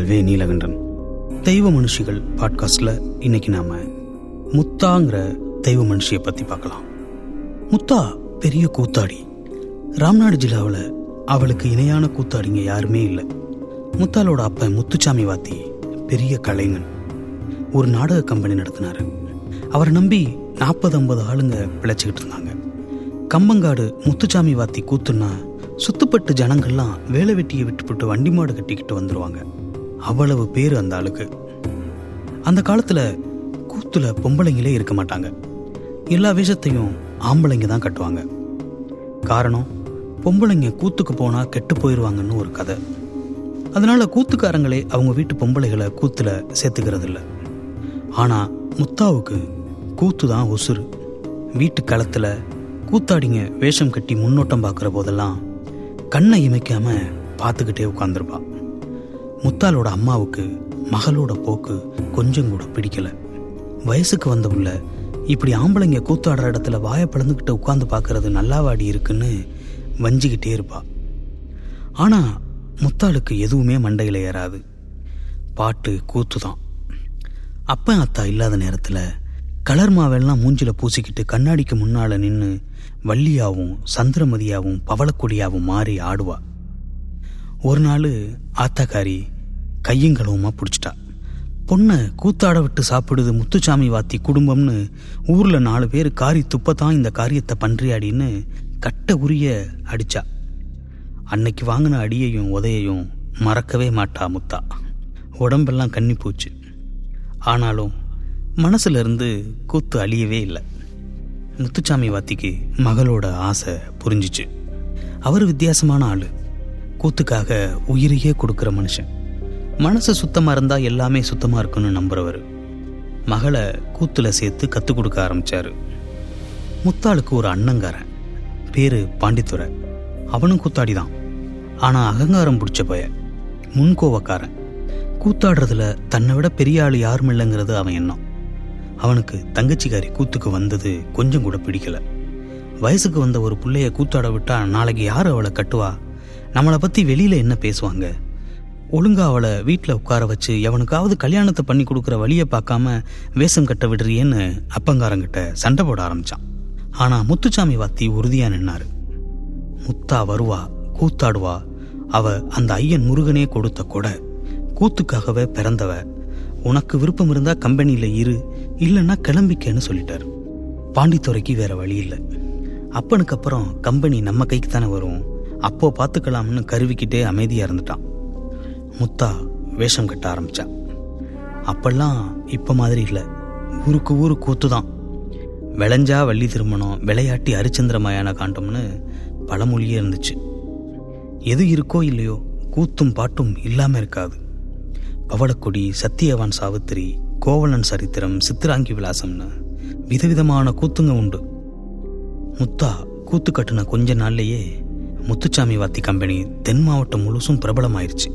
உங்கள் வே நீலகண்டன். தெய்வ மனுஷிகள் பாட்காஸ்டில் இன்னைக்கு நாம முத்தாங்கிற தெய்வ மனுஷியை பற்றி பார்க்கலாம். முத்தா பெரிய கூத்தாடி. ராம்நாடு ஜில்லாவில் அவளுக்கு இணையான கூத்தாடிங்க யாருமே இல்லை. முத்தாலோட அப்பன் முத்துச்சாமி வாத்தி பெரிய கலைஞன். ஒரு நாடக கம்பெனி நடத்தினாரு. அவரை நம்பி நாற்பது ஐம்பது ஆளுங்க பிழைச்சிக்கிட்டு இருந்தாங்க. கம்பங்காடு முத்துச்சாமி வாத்தி கூத்துன்னா சுத்துப்பட்டு ஜனங்கள்லாம் வேலை வெட்டியை விட்டுப்பட்டு வண்டி மாடு கட்டிக்கிட்டு வந்துடுவாங்க அவ்வளவு பேர் அந்த ஆளுக்கு. அந்த காலத்தில் கூத்துல பொம்பளைங்களே இருக்க மாட்டாங்க. எல்லா வேஷத்தையும் ஆம்பளைங்க தான் கட்டுவாங்க. காரணம் பொம்பளைங்க கூத்துக்கு போனால் கெட்டு போயிடுவாங்கன்னு ஒரு கதை. அதனால கூத்துக்காரங்களே அவங்க வீட்டு பொம்பளைகளை கூத்துல சேர்த்துக்கிறது இல்லை ஆனால் முத்தாவுக்கு கூத்து தான் உசுறு. வீட்டு களத்தில் கூத்தாடிங்க வேஷம் கட்டி முன்னோட்டம் பார்க்குற போதெல்லாம் கண்ணை இமைக்காமல் பார்த்துக்கிட்டே உட்காந்துருப்பா முத்தாலோட அம்மாவுக்கு மகளோட போக்கு கொஞ்சம் கூட பிடிக்கல. வயசுக்கு வந்த உள்ள இப்படி ஆம்பளைங்க கூத்தாடுற இடத்துல வாயை பிளந்துக்கிட்டு உட்காந்து பார்க்கறது நல்லாவாடி இருக்குன்னு வஞ்சிக்கிட்டே இருப்பா. ஆனா முத்தாளுக்கு எதுவுமே மண்டையில் ஏறாது. பாட்டு கூத்து தான் அப்பன் அத்தா இல்லாத நேரத்தில் கலர் மாவெல்லாம் மூஞ்சில் பூசிக்கிட்டு கண்ணாடிக்கு முன்னால் நின்று வள்ளியாகவும் சந்திரமதியாகவும் பவளக்கொடியாகவும் மாறி ஆடுவாள் ஒரு நாள் ஆத்தாக்காரி கையங்களவுமா பிடிச்சிட்டா. பொண்ணை கூத்தாட விட்டு சாப்பிடுது முத்துச்சாமி வாத்தி குடும்பம்னு ஊரில் நாலு பேர் காரி துப்பத்தான் இந்த காரியத்தை பன்றியாடின்னு கட்ட உரிய அடிச்சா. அன்னைக்கு வாங்கின அடியையும் உதையையும் மறக்கவே மாட்டா முத்தா. உடம்பெல்லாம் கண்ணி போச்சு. ஆனாலும் மனசுல இருந்து கூத்து அழியவே இல்லை. முத்துச்சாமி வாத்திக்கு மகளோட ஆசை புரிஞ்சிச்சு. அவர் வித்தியாசமான ஆள். கூத்துக்காக உயிரையே கொடுக்குற மனுஷன். மனசு சுத்தமாக இருந்தால் எல்லாமே சுத்தமாக இருக்குன்னு நம்புறவர். மகளை கூத்துல சேர்த்து கற்றுக் கொடுக்க ஆரம்பித்தார் முத்தாளுக்கு ஒரு அண்ணங்காரன். பேரு பாண்டித்துறை அவனும் கூத்தாடி தான் ஆனால் அகங்காரம் பிடிச்ச பய. முன்கோவக்காரன். கூத்தாடுறதுல தன்னை விட பெரிய ஆள் யாரும் இல்லைங்கிறது அவன் எண்ணம். அவனுக்கு தங்கச்சிக்காரி கூத்துக்கு வந்தது கொஞ்சம் கூட பிடிக்கல. வயசுக்கு வந்த ஒரு பிள்ளைய கூத்தாட விட்டா நாளைக்கு யார் அவளை கட்டுவா? நம்மளை பற்றி வெளியில் என்ன பேசுவாங்க? ஒழுங்கா அவளை வீட்டில் உட்கார வச்சு எவனுக்காவது கல்யாணத்தை பண்ணி கொடுக்குற வழியை பார்க்காம வேஷம் கட்ட விடுறியேன்னு அப்பங்காரங்கிட்ட சண்டை போட ஆரம்பித்தான் ஆனால் முத்துச்சாமி வாத்தி உறுதியாக நின்னாரு. முத்தா வருவா கூத்தாடுவா. அவ அந்த ஐயன் முருகனே கொடுத்த கொடை. கூத்துக்காகவே பிறந்தவ. உனக்கு விருப்பம் இருந்தா கம்பெனியில் இரு இல்லைன்னா கிளம்பிக்கன்னு சொல்லிட்டாரு. பாண்டித்துறைக்கு வேற வழி இல்லை. அப்பனுக்கு அப்புறம் கம்பெனி நம்ம கைக்கு தானே வரும். அப்போ பார்த்துக்கலாம்னு கருவிக்கிட்டே அமைதியாக இருந்துட்டான். முத்தா வேஷம் கட்ட ஆரம்பிச்சா. அப்பெல்லாம் இப்போ மாதிரி இல்லை. ஊருக்கு ஊரு கூத்து தான் விளைஞ்சா வள்ளி திருமணம் விளையாட்டி அரிச்சந்திரமயான காண்டம்னு பழமொழியே இருந்துச்சு. எது இருக்கோ இல்லையோ கூத்தும் பாட்டும் இல்லாமல் இருக்காது. பவளக்கொடி சத்தியவான் சாவித்திரி கோவலன் சரித்திரம் சித்திராங்கி விலாசம்னு விதவிதமான கூத்துங்க உண்டு. முத்தா கூத்து கட்டுன கொஞ்ச நாள்லேயே முத்துச்சாமி வாத்தி கம்பெனி தென் மாவட்டம் முழுசும் பிரபலமாயிருச்சு.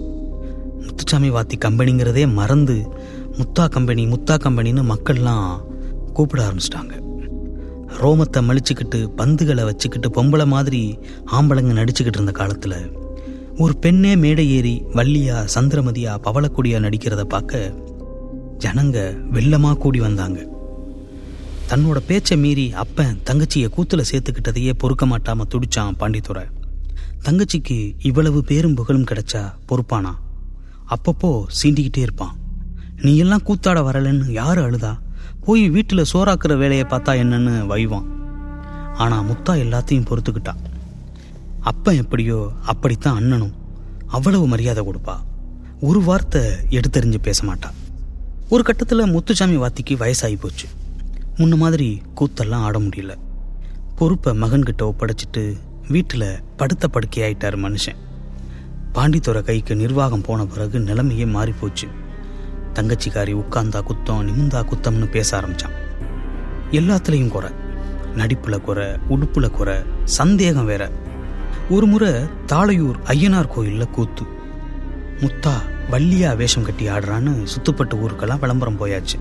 முத்துச்சாமி வாத்தி கம்பெனிங்கிறதே மறந்து முத்தா கம்பெனி முத்தா கம்பெனின்னு மக்கள்லாம் கூப்பிட ஆரம்பிச்சிட்டாங்க. ரோமத்தை மலிச்சுக்கிட்டு பந்துகளை வச்சுக்கிட்டு பொம்பளை மாதிரி ஆம்பளைங்க நடிச்சுக்கிட்டு இருந்த காலத்தில் ஒரு பெண்ணே மேடை ஏறி வள்ளியா சந்திரமதியா பவளக்குடியா நடிக்கிறத பார்க்க ஜனங்க வெள்ளமாக கூடி வந்தாங்க. தன்னோட பேச்சை மீறி அப்பன் தங்கச்சியை கூத்துல சேர்த்துக்கிட்டதையே பொறுக்க மாட்டாம துடிச்சான் பாண்டித்துறை. தங்கச்சிக்கு இவ்வளவு பேரும் புகழும் கிடைச்சா பொறுப்பானா? அப்பப்போ சீண்டிக்கிட்டே இருப்பான். நீ எல்லாம் கூத்தாட வரலன்னு யாரு அழுதா? போய் வீட்டில் சோறாக்குற வேலையை பார்த்தா என்னன்னு வைவான். ஆனா முத்தா எல்லாத்தையும் பொறுத்துக்கிட்டான் அப்பன் எப்படியோ அப்படித்தான் அண்ணனும் அவ்வளவு மரியாதை கொடுப்பா. ஒரு வார்த்தை எடுத்தறிஞ்சு பேச மாட்டா. ஒரு கட்டத்தில் முத்துசாமி வாத்திக்கு வயசாகி போச்சு. முன்ன மாதிரி கூத்தெல்லாம் ஆட முடியல. பொறுப்பை மகன்கிட்ட ஒப்படைச்சிட்டு வீட்டில் படுத்த படுக்கையாயிட்டார் மனுஷன். பாண்டித்துறை கைக்கு நிர்வாகம் போன பிறகு நிலைமையே மாறி போச்சு தங்கச்சிக்காரி உட்கார்ந்தா குத்தம் நிமிந்தா குத்தம்னு பேச ஆரம்பிச்சான். எல்லாத்துலேயும் குறை. நடிப்பில் குறை உடுப்பில் குறை சந்தேகம் வேற. ஒரு முறை தாளையூர் ஐயனார் கோயிலில் கூத்து. முத்தா வள்ளியா வேஷம் கட்டி ஆடுறான்னு சுத்துப்பட்ட ஊருக்கெல்லாம் விளம்பரம் போயாச்சு.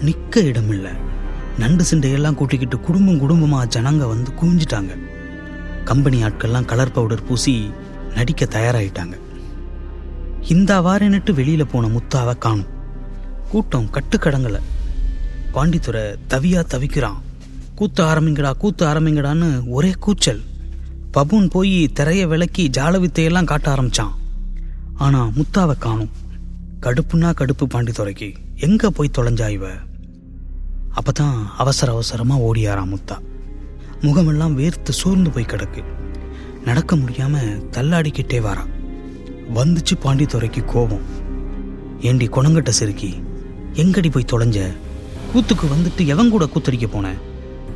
நிற்க இடமில்லை. நண்டு சிண்டையெல்லாம் கூட்டிக்கிட்டு குடும்பம் குடும்பமாக ஜனங்க வந்து குவிஞ்சிட்டாங்க. கம்பெனி ஆட்கள்லாம் கலர் பவுடர் பூசி நடிக்க தயாராயிட்டாங்க. இந்த வாரன்னுட்டு வெளியில போன முத்தாவை காணும். கூட்டம் கட்டுக்கடங்கல. பாண்டித்துறை தவியா தவிக்கிறான். கூத்த ஆரம்பிங்கடா கூத்த ஆரம்பிங்கடான்னு ஒரே கூச்சல். பபூன் போய் திரைய விளக்கி ஜால வித்தையெல்லாம் காட்ட ஆரம்பிச்சான். ஆனா முத்தாவை காணும். கடுப்புன்னா கடுப்பு பாண்டித்துறைக்கு. எங்க போய் தொலைஞ்சா இவ? அப்பதான் அவசர அவசரமா ஓடியாரான் முத்தா. முகமெல்லாம் வேர்த்து சோர்ந்து போய் கிடக்கு. நடக்க முடியாம தள்ளாடிக்கிட்டே வரா. வந்துச்சு பாண்டித்துறைக்கு கோபம். ஏண்டி குணங்கட்ட செருக்கி எங்கடி போய் தொலைஞ்ச? கூத்துக்கு வந்துட்டு எவன் கூட கூத்தடிக்க போனேன்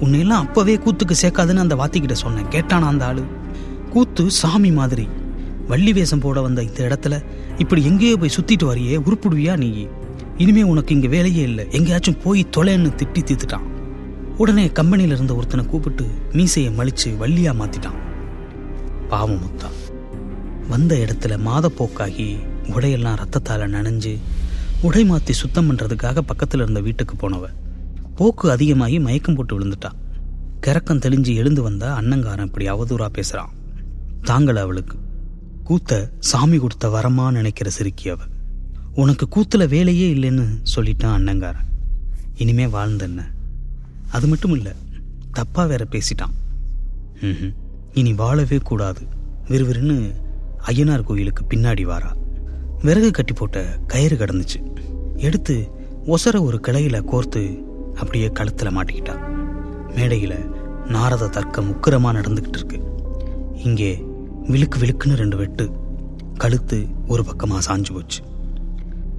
உன்னையெல்லாம் அப்பவே கூத்துக்கு சேர்க்காதுன்னு அந்த வாத்திக்கிட்ட சொன்னேன் கேட்டானா அந்த ஆளு? கூத்து சாமி மாதிரி. வள்ளி வேஷம் போட வந்த இந்த இடத்துல இப்படி எங்கேயோ போய் சுத்திட்டு வரையே உருப்பிடுவியா நீ? இனிமே உனக்கு இங்க வேலையே இல்லை. எங்கேயாச்சும் போய் தொலைன்னு திட்டி தீத்துட்டான் உடனே கம்பெனியில இருந்த ஒருத்தனை கூப்பிட்டு மீசையை மலிச்சு வள்ளியா மாத்திட்டான். பாவம் முத்தா. வந்த இடத்துல மாதப்போக்காகி உடையெல்லாம் ரத்தத்தால் நனைஞ்சு உடை மாத்தி சுத்தம் பண்றதுக்காக பக்கத்துல இருந்த வீட்டுக்கு போனவ. போக்கு அதிகமாகி மயக்கம் போட்டு விழுந்துட்டா. கிறக்கம் தெளிஞ்சு எழுந்து வந்த அண்ணங்காரன் இப்படி அவதூறா பேசுறான். தாங்கல அவளுக்கு. கூத்த சாமி கொடுத்த வரமா நினைக்கிற சிறுக்கி அவ. உனக்கு கூத்துல வேலையே இல்லைன்னு சொல்லிட்டான் அண்ணங்காரன். இனிமே வாழ்ந்தென்ன? அது மட்டும் இல்லை தப்பாக வேற பேசிட்டான். இனி வாழவே கூடாது. விறுவிறுன்னு ஐயனார் கோயிலுக்கு பின்னாடி வாரா. விறகு கட்டி போட்ட கயிறு கிடந்துச்சு. எடுத்து ஒசர ஒரு கிளையில கோர்த்து அப்படியே கழுத்தில் மாட்டிக்கிட்டா. மேடையில் நாரத தர்க்கம் உக்கிரமாக நடந்துக்கிட்டு இருக்கு. இங்கே விழுக்கு விழுக்குன்னு ரெண்டு வெட்டு கழுத்து ஒரு பக்கமாக சாஞ்சு போச்சு.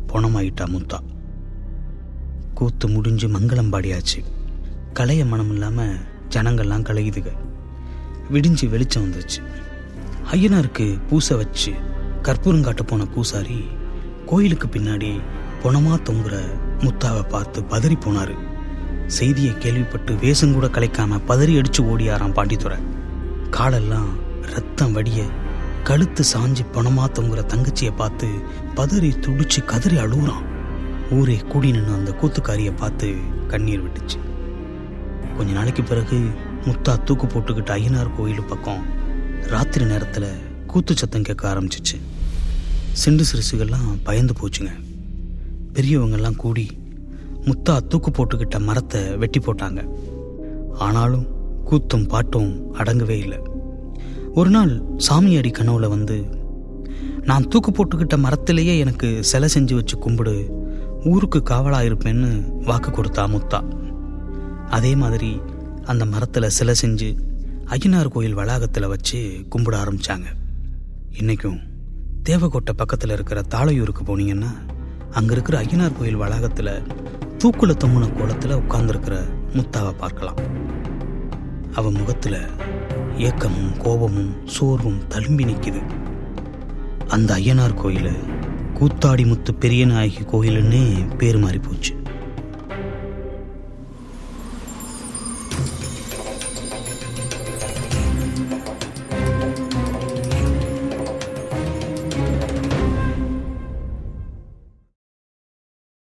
பொணமாயிட்டா முத்தா. கூத்து முடிஞ்சு மங்களம் பாடியாச்சு. கலைய மனம் இல்லாம ஜனங்கள்லாம் கலையுதுக விடிஞ்சு வெளிச்சம் வந்துச்சு ஐயனாருக்கு பூசை வச்சு கற்பூரங்காட்ட போன பூசாரி கோயிலுக்கு பின்னாடி பொணமா தொங்குற முத்தாவை பார்த்து பதறி போனாரு. செய்தியை கேள்விப்பட்டு வேஷம் கூட கலைக்காம பதறி அடிச்சு ஓடியாராம் பாண்டித்துறை காலெல்லாம் ரத்தம் வடிய கழுத்து சாஞ்சு பணமா தொங்குற தங்கச்சியை பார்த்து பதறி துடிச்சு கதறி அழுகுறான் ஊரே கூடி நின்று அந்த கூத்துக்காரியை பார்த்து கண்ணீர் விட்டுச்சு. கொஞ்ச நாளைக்கு பிறகு முத்தா தூக்கு போட்டுக்கிட்ட ஐயனார் கோயில் பக்கம் ராத்திரி நேரத்தில் கூத்து சத்தம் கேட்க ஆரம்பிச்சிச்சு. சிண்டு சிறுசுகள்லாம் பயந்து போச்சுங்க. பெரியவங்கெல்லாம் கூடி முத்தா தூக்கு போட்டுக்கிட்ட மரத்தை வெட்டி போட்டாங்க. ஆனாலும் கூத்தும் பாட்டும் அடங்கவே இல்லை. ஒரு நாள் சாமியாடி கனவுல வந்து நான் தூக்கு போட்டுக்கிட்ட மரத்திலேயே எனக்கு சிலை செஞ்சு வச்சு கும்பிடு ஊருக்கு காவலாக இருப்பேன்னு வாக்கு கொடுத்தா முத்தா. அதே மாதிரி அந்த மரத்தில் சிலை செஞ்சு ஐயனார் கோயில் வளாகத்தில் வச்சு கும்பிட ஆரம்பித்தாங்க இன்னைக்கும் தேவக்கோட்டை பக்கத்தில் இருக்கிற தாளையூருக்கு போனீங்கன்னா அங்கே இருக்கிற ஐயனார் கோயில் வளாகத்தில் தூக்குல தொம்முன கோலத்தில் உட்கார்ந்துருக்கிற முத்தாவை பார்க்கலாம். அவன் முகத்தில் ஏக்கமும் கோபமும் சோர்வும் தழும்பி நிற்கிது அந்த ஐயனார் கோயில் கூத்தாடி முத்து பெரியநாயகி கோயிலுன்னே பேர் மாறி போச்சு